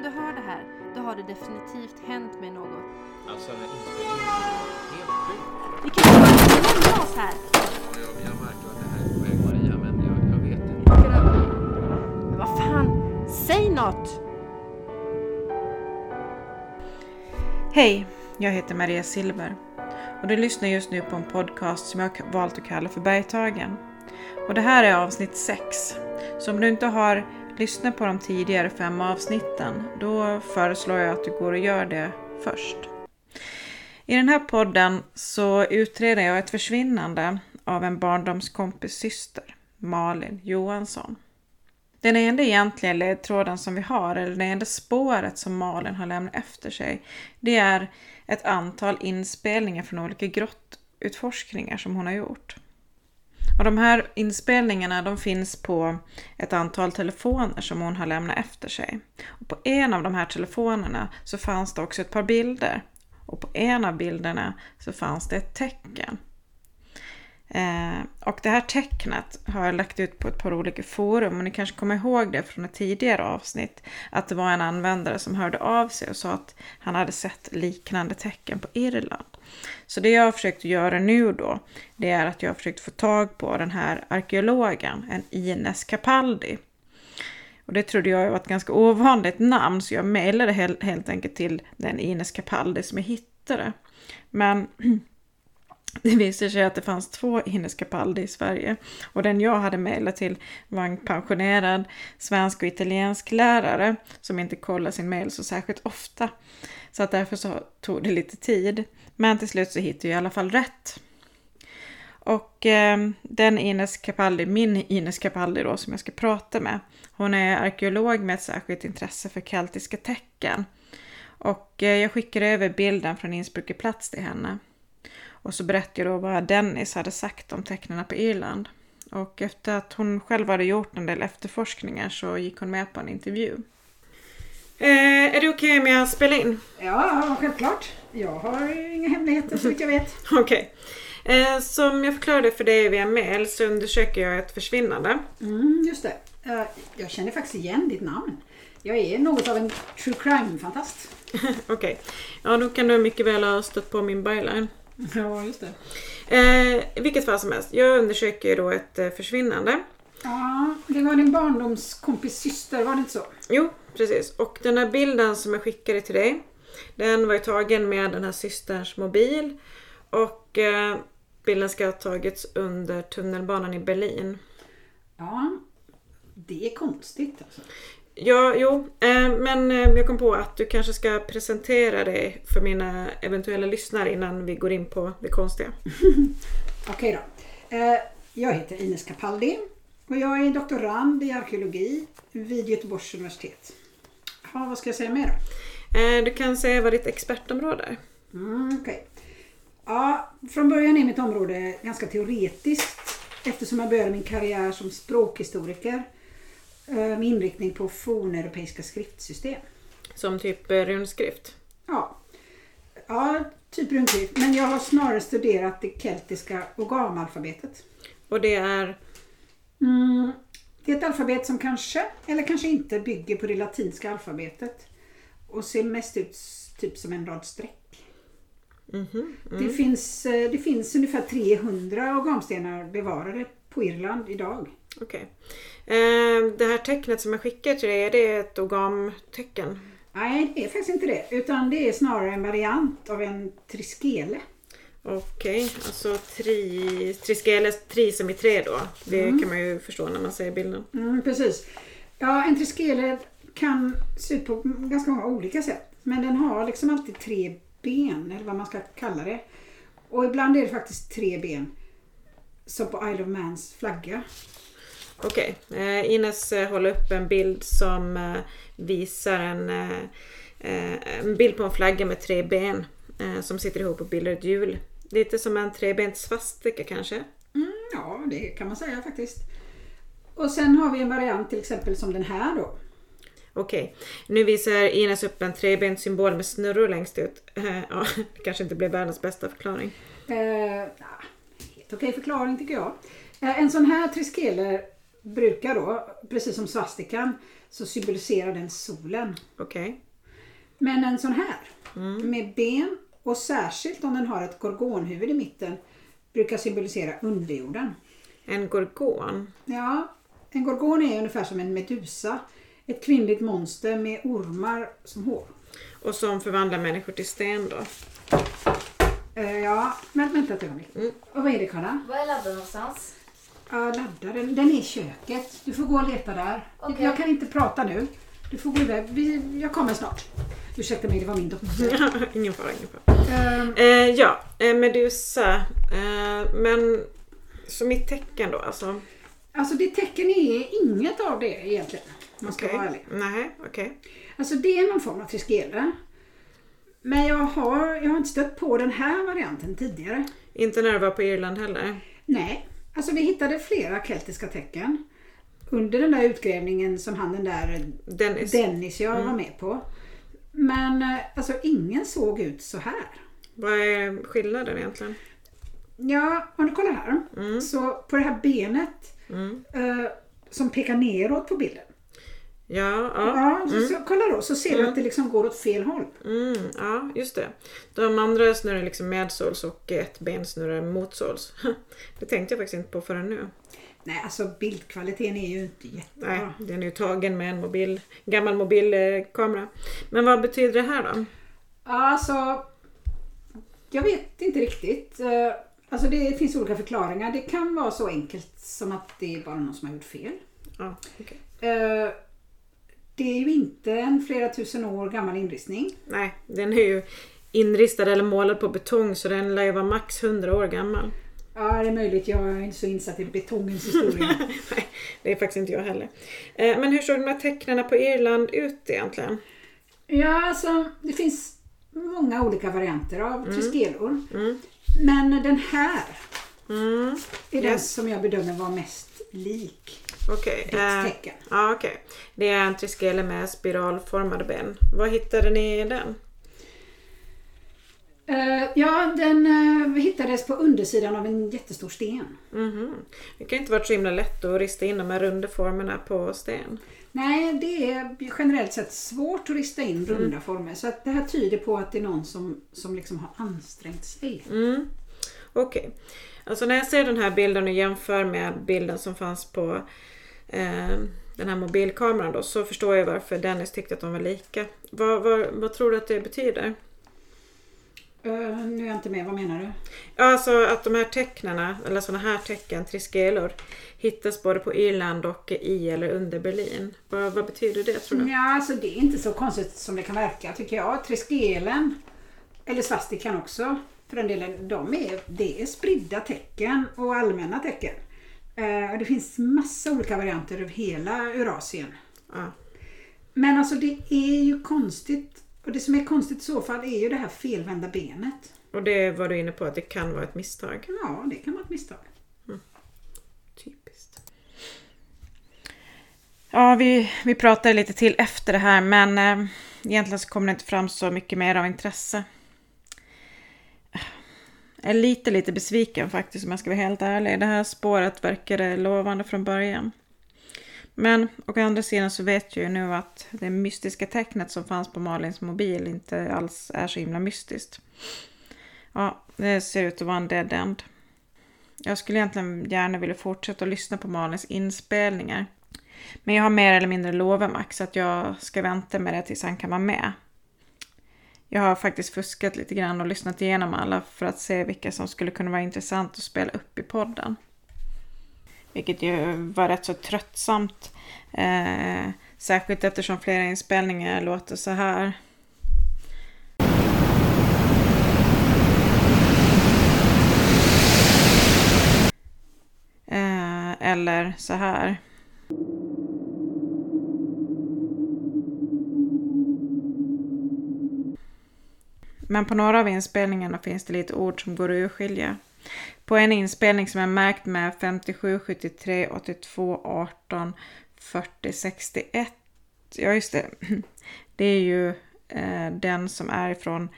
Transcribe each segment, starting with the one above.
Om du hör det här, då har det definitivt hänt mig något. Alltså den här inspelningen är helt sjuk. Vi kan ju bara lämna oss här. Ja, jag, jag märker att det här är på väg Maria, men jag, jag vet inte. Men vad fan, säg något! Hej, jag heter Maria Silver och du lyssnar just nu på en podcast som jag valt att kalla för Bergtagen. Och det här är avsnitt 6. Så om du inte har Lyssna på de tidigare fem avsnitten, då föreslår jag att du går och gör det först. I den här podden så utreder jag ett försvinnande av en barndomskompis syster, Malin Johansson. Den enda egentliga ledtråden som vi har, eller det enda spåret som Malin har lämnat efter sig, det är ett antal inspelningar från olika grottutforskningar som hon har gjort. Och de här inspelningarna de finns på ett antal telefoner som hon har lämnat efter sig. Och på en av de här telefonerna så fanns det också ett par bilder. Och på en av bilderna så fanns det ett tecken. Eh, och det här tecknet har jag lagt ut på ett par olika forum och ni kanske kommer ihåg det från ett tidigare avsnitt. Att det var en användare som hörde av sig och sa att han hade sett liknande tecken på Irland. Så det jag har försökt göra nu då, det är att jag har försökt få tag på den här arkeologen, en Ines Capaldi. Och det trodde jag var ett ganska ovanligt namn så jag mejlade helt, enkelt till den Ines Capaldi som jag hittade. Men det visade sig att det fanns två Ines Capaldi i Sverige. Och den jag hade mejlat till var en pensionerad svensk och italiensk lärare som inte kollar sin mejl så särskilt ofta. Så att därför så tog det lite tid. Men till slut så hittade jag i alla fall rätt. Och eh, den Ines Capaldi, min Ines Capaldi då som jag ska prata med. Hon är arkeolog med ett särskilt intresse för keltiska tecken. Och eh, jag skickade över bilden från Innsbruck plats till henne. Och så berättade jag då vad Dennis hade sagt om tecknen på Irland. Och efter att hon själv hade gjort en del efterforskningar så gick hon med på en intervju. Eh, är det okej okay om jag spelar in? Ja, självklart. Jag har inga hemligheter så vitt jag vet. Okej. Okay. Eh, som jag förklarade för dig via mail så undersöker jag ett försvinnande. Mm, just det. Uh, jag känner faktiskt igen ditt namn. Jag är något av en true crime-fantast. Okej. Okay. Ja, då kan du mycket väl ha stött på min byline. Ja, just det. Eh, vilket fall som helst. Jag undersöker då ett eh, försvinnande. Ja, det var din barndomskompis syster, var det inte så? Jo, precis. Och den här bilden som jag skickade till dig. Den var ju tagen med den här systerns mobil. Och eh, bilden ska ha tagits under tunnelbanan i Berlin. Ja, det är konstigt alltså. Ja, jo, eh, men eh, jag kom på att du kanske ska presentera dig för mina eventuella lyssnare innan vi går in på det konstiga. Okej då. Eh, jag heter Ines Capaldi och jag är doktorand i arkeologi vid Göteborgs universitet. Ja, vad ska jag säga mer då? Du kan säga vad ditt expertområde är. Mm. Okay. Ja, från början är mitt område ganska teoretiskt eftersom jag började min karriär som språkhistoriker med inriktning på forneuropeiska skriftsystem. Som typ runskrift? Ja. ja, typ runskrift. Men jag har snarare studerat det keltiska ogamalfabetet. Och det är? Mm, det är ett alfabet som kanske, eller kanske inte, bygger på det latinska alfabetet. Och ser mest ut typ som en rad streck. Mm -hmm. mm. Det, finns, det finns ungefär 300 ogamstenar bevarade på Irland idag. Okej. Okay. Eh, det här tecknet som jag skickar till dig, är det ett ogamtecken? Nej, det är faktiskt inte det. Utan det är snarare en variant av en triskele. Okej, okay. alltså tri, triskele, tri som i tre då. Det mm. kan man ju förstå när man ser bilden. Mm, precis. Ja, en triskele kan se ut på ganska många olika sätt. Men den har liksom alltid tre ben, eller vad man ska kalla det. Och ibland är det faktiskt tre ben. Som på Isle of Mans flagga. Okej, okay. eh, Ines eh, håller upp en bild som eh, visar en, en bild på en flagga med tre ben som sitter ihop och bildar ett hjul. Lite som en trebent svastika kanske? Mm, ja, det kan man säga faktiskt. Och sen har vi en variant till exempel som den här då. Okej, okay. nu visar Ines upp en trebent symbol med snurror längst ut. ja, det kanske inte blev världens bästa förklaring. Eh, helt okej förklaring tycker jag. En sån här triskele brukar då, precis som svastikan, så symboliserar den solen. Okej. Men en sån här Mm. med ben och särskilt om den har ett gorgonhuvud i mitten brukar symbolisera underjorden. En gorgon. Ja, en gorgon är ungefär som en medusa. Ett kvinnligt monster med ormar som hår. Och som förvandlar människor till sten då. Eh, ja, men vänta ett ögonblick. Mm. Och vad är det Karla? Var är ladden någonstans? Ja, laddaren. Den är i köket. Du får gå och leta där. Okej. Jag kan inte prata nu. Du får gå iväg. Vi, jag kommer snart. Ursäkta mig, det var min dotter. ingen fara, ingen fara. Ehm, Eh, ja, eh, Medusa. Eh, men så mitt tecken då alltså? alltså det tecken är inget av det egentligen. Om man ska Okej. vara ärlig. Nej, okej. Alltså det är någon form av triskele. Men jag har, jag har inte stött på den här varianten tidigare. Inte när du var på Irland heller. Nej, alltså vi hittade flera keltiska tecken. Under den där utgrävningen som han den där Dennis. Dennis jag var med på. Men eh, alltså ingen såg ut så här. Vad är skillnaden egentligen? Ja, om du kollar här. Mm. Så på det här benet Mm. eh, som pekar neråt på bilden. Ja, ja. Ja, så, så, kolla då så ser du att det liksom går åt fel håll. Mm, ja, just det. De andra snurrar liksom medsåls och ett ben snurrar motsåls. Det tänkte jag faktiskt inte på förrän nu. Nej, alltså bildkvaliteten är ju inte jättebra. Nej, den är ju tagen med en mobil, gammal mobilkamera. Men vad betyder det här då? Alltså, jag vet inte riktigt. Eh, Alltså det finns olika förklaringar. Det kan vara så enkelt som att det är bara någon som har gjort fel. Ja, okej. Det är ju inte en flera tusen år gammal inristning. Nej, den är ju inristad eller målad på betong så den lär ju vara max 100 år gammal. Ja, det är möjligt. Jag är inte så insatt i betongens historia. Nej, det är faktiskt inte jag heller. Eh, Men hur såg de här tecknarna på Irland ut egentligen? ja, alltså det finns många olika varianter av triskelor. Mm. Men den här Mm, är den Yes. som jag bedömer var mest lik okej. ditt eh, tecken. Ja, okej. Det är en triskele med spiralformade ben. Vad hittade ni i den? Eh, ja, den eh, hittades på undersidan av en jättestor sten. Mhm. Det kan inte vara så himla lätt att rista in de här runda formerna på sten. Nej, det är generellt sett svårt att rista in runda Mm. former. Så att det här tyder på att det är någon som, som liksom har ansträngt sig. Mm. Okej. Alltså när jag ser den här bilden och jämför med bilden som fanns på eh, den här mobilkameran då så förstår jag varför Dennis tyckte att de var lika. Vad, vad, vad tror du att det betyder? Eh, nu är jag inte med, vad menar du? Ja, Alltså att de här tecknarna, eller sådana här tecken, triskelor, hittas både på Irland och i eller under Berlin. Vad, vad betyder det tror du? Ja, alltså det är inte så konstigt som det kan verka tycker jag. Triskelen, eller svastikan också för den delen, de är, det är spridda tecken och allmänna tecken. Eh, det finns massa olika varianter över hela Eurasien. Ja. Men alltså det är ju konstigt. Och det som är konstigt i så fall är ju det här felvända benet. Och det var du inne på att det kan vara ett misstag. Ja, det kan vara ett misstag. Typiskt. Ja, vi, vi pratade lite till efter det här men eh, egentligen så kommer det inte fram så mycket mer av intresse. Jag är lite, lite besviken faktiskt om jag ska vara helt ärlig. Det här spåret verkade lovande från början. Men å andra sidan så vet jag ju nu att det mystiska tecknet som fanns på Malins mobil inte alls är så himla mystiskt. Ja, det ser ut att vara en dead end. Jag skulle egentligen gärna vilja fortsätta att lyssna på Malins inspelningar. Men jag har mer eller mindre lovat Max att jag ska vänta med det tills han kan vara med. Jag har faktiskt fuskat lite grann och lyssnat igenom alla för att se vilka som skulle kunna vara intressant att spela upp i podden. Vilket ju var rätt så tröttsamt. Eh, särskilt eftersom flera inspelningar låter så här. Eh, eller så här. Men på några av inspelningarna finns det lite ord som går att urskilja. På en inspelning som är märkt med 57, 73, 82, 18, 40, 61. Ja, just det. Det är ju eh, den som är ifrån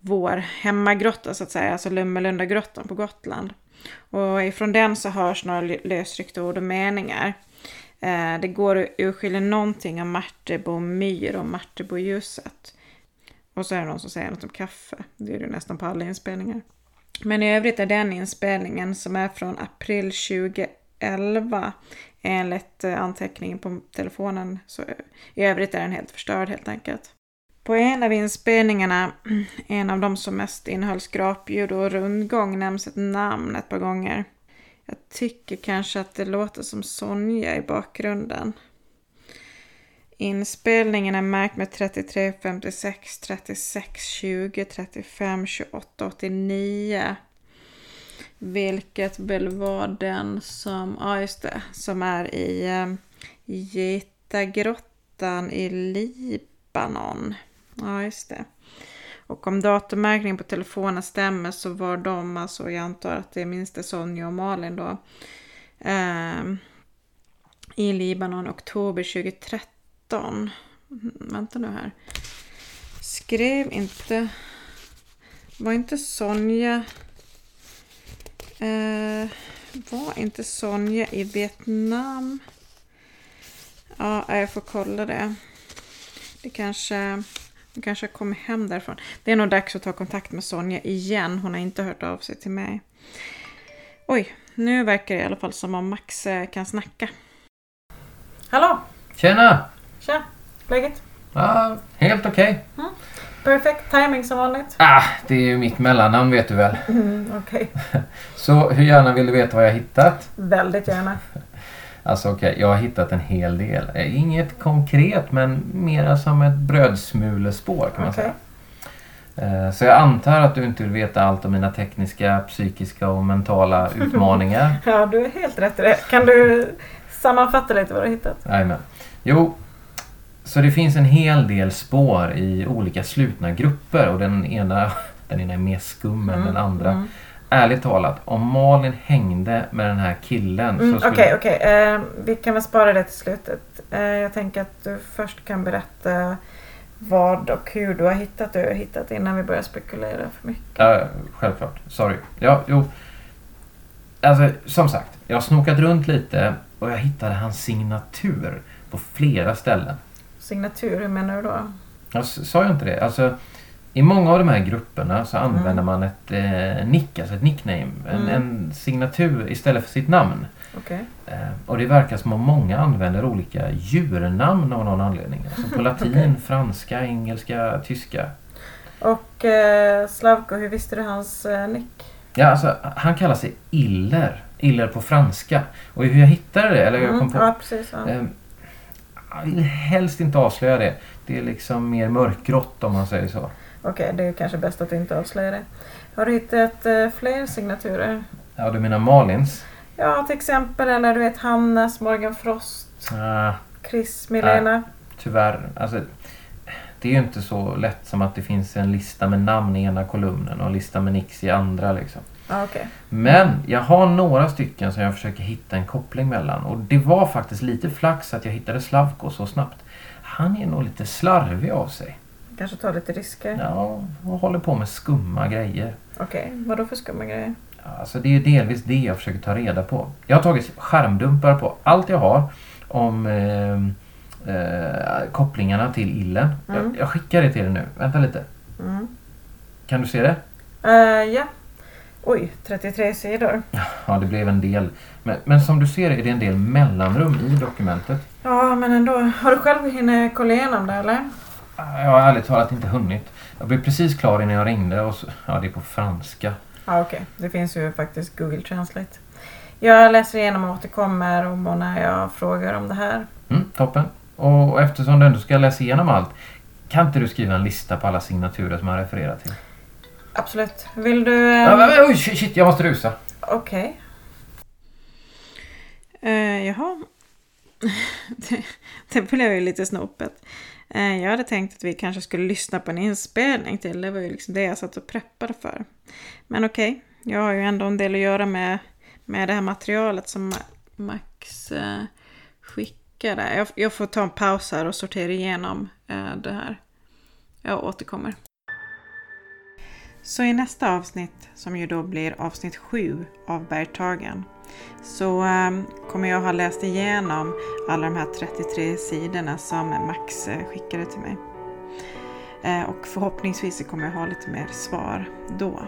vår hemmagrotta så att säga, alltså Lummelundagrottan på Gotland. Och ifrån den så hörs några lösryckta ord och meningar. Eh, det går att urskilja någonting om Martebo myr och Martebo-ljuset. Och så är det någon som säger något om kaffe. Det är det nästan på alla inspelningar. Men i övrigt är den inspelningen som är från april 2011 enligt eh, anteckningen på telefonen. Så eh, I övrigt är den helt förstörd helt enkelt. På en av inspelningarna, en av de som mest innehöll skrapljud och rundgång, nämns ett namn ett par gånger. Jag tycker kanske att det låter som Sonja i bakgrunden. Inspelningen är märkt med 33, 56, 36, 20, 35, 28, 89. Vilket väl var den som, ja just det, som är i eh, um, Getagrottan i Libanon. Ja just det. Och om datummärkningen på telefonen stämmer så var de, alltså jag antar att det är minst Sonja och Malin då, eh, i Libanon oktober 2013. Mm, vänta nu här. Skrev inte, var inte Sonja, eh, var inte Sonja i Vietnam? Ja, jag får kolla det. Det kanske... Hon kanske har kommit hem därifrån. Det är nog dags att ta kontakt med Sonja igen. Hon har inte hört av sig till mig. Oj, nu verkar det i alla fall som om Max eh, kan snacka. Hallå! Tjena! Tja! Läget? Ja, helt okej. Mm. Perfekt timing som vanligt. Ah, det är ju mitt mellannamn vet du väl. Mm, Okej. Så hur gärna vill du veta vad jag hittat? Väldigt gärna. Alltså okej, jag har hittat en hel del. Eh, Inget konkret men mera som ett brödsmulespår kan man Okej. säga. Eh, Så jag antar att du inte vill veta allt om mina tekniska, psykiska och mentala utmaningar. Ja, du är helt rätt i det. Kan du sammanfatta lite vad du har hittat? Jajamän. Jo, så det finns en hel del spår i olika slutna grupper och den ena, den ena är mer skum än den andra. Mm. Ärligt talat, om Malin hängde med den här killen Mm, så skulle... Okej, okej. Eh, vi kan väl spara det till slutet. Eh, jag tänker att du först kan berätta vad och hur du har hittat det du har hittat innan vi börjar spekulera för mycket. Ja, självklart. Sorry. Ja, jo. Alltså, som sagt. Jag har snokat runt lite och jag hittade hans signatur på flera ställen. Signatur, hur menar du då? Jag s- sa jag inte det? Alltså, i många av de här grupperna så använder Mm. man ett eh, nick, alltså ett nickname. En, Mm. en signatur istället för sitt namn. Okej. Eh, och det verkar som om många använder olika djurnamn av någon anledning. Alltså på latin, Okej. franska, engelska, tyska. Och eh, Slavko, hur visste du hans eh, nick? Ja, alltså, han kallar sig Iller. Iller på franska. Och hur jag hittade det, eller jag kom Mm, på... ja, precis. Ja. Helst inte avslöja det. Det är liksom mer mörkgrått om man säger så. Okej, det är kanske bäst att inte avslöjar det. Har du hittat eh, fler signaturer? Ja, du menar Malins? Ja, till exempel eller du vet Hannes, Morgan Frost, Ah, Chris, Milena. tyvärr. Alltså, det är ju inte så lätt som att det finns en lista med namn i ena kolumnen och en lista med nix i andra. Liksom. Ja, okej. Men jag har några stycken som jag försöker hitta en koppling mellan. Och det var faktiskt lite flax att jag hittade Slavko så snabbt. Han är nog lite slarvig av sig. Kanske ta lite risker. Ja, och håller på med skumma grejer. Okej, vad då för skumma grejer? Alltså det är delvis det jag försöker ta reda på. Jag har tagit skärmdumpar på allt jag har om eh, eh, kopplingarna till illen. Mm. Jag, jag skickar det till dig nu. Vänta lite. Mm. Kan du se det? Eh, ja. Oj, 33 sidor. Ja, det blev en del. Men, men som du ser är det en del mellanrum i dokumentet. Ja, men ändå. Har du själv hunnit kolla igenom det eller? Jag har ärligt talat inte hunnit. Jag blev precis klar innan jag ringde och så, ja, det är på franska. Ja, okej. Det finns ju faktiskt Google Translate. Jag läser igenom och återkommer om och när jag frågar om det här. Mm, toppen. Och, och eftersom du ändå ska läsa igenom allt, kan inte du skriva en lista på alla signaturer som jag refererar till? Absolut. Vill du... Ja, men, men, oj, shit, shit, jag måste rusa. Okej. Eh, jaha. det, det blev ju lite snopet. Eh, jag hade tänkt att vi kanske skulle lyssna på en inspelning till. Det var ju liksom det jag satt och preppade för. Men okej, jag har ju ändå en del att göra med, med det här materialet som Ma- Max eh, skickade. Jag, jag får ta en paus här och sortera igenom eh, det här. Jag återkommer. Så i nästa avsnitt, som ju då blir avsnitt 7 av Bergtagen, så ehm, kommer jag ha läst igenom alla de här 33 sidorna som Max eh, skickade till mig. Eh, och förhoppningsvis kommer jag ha lite mer svar då.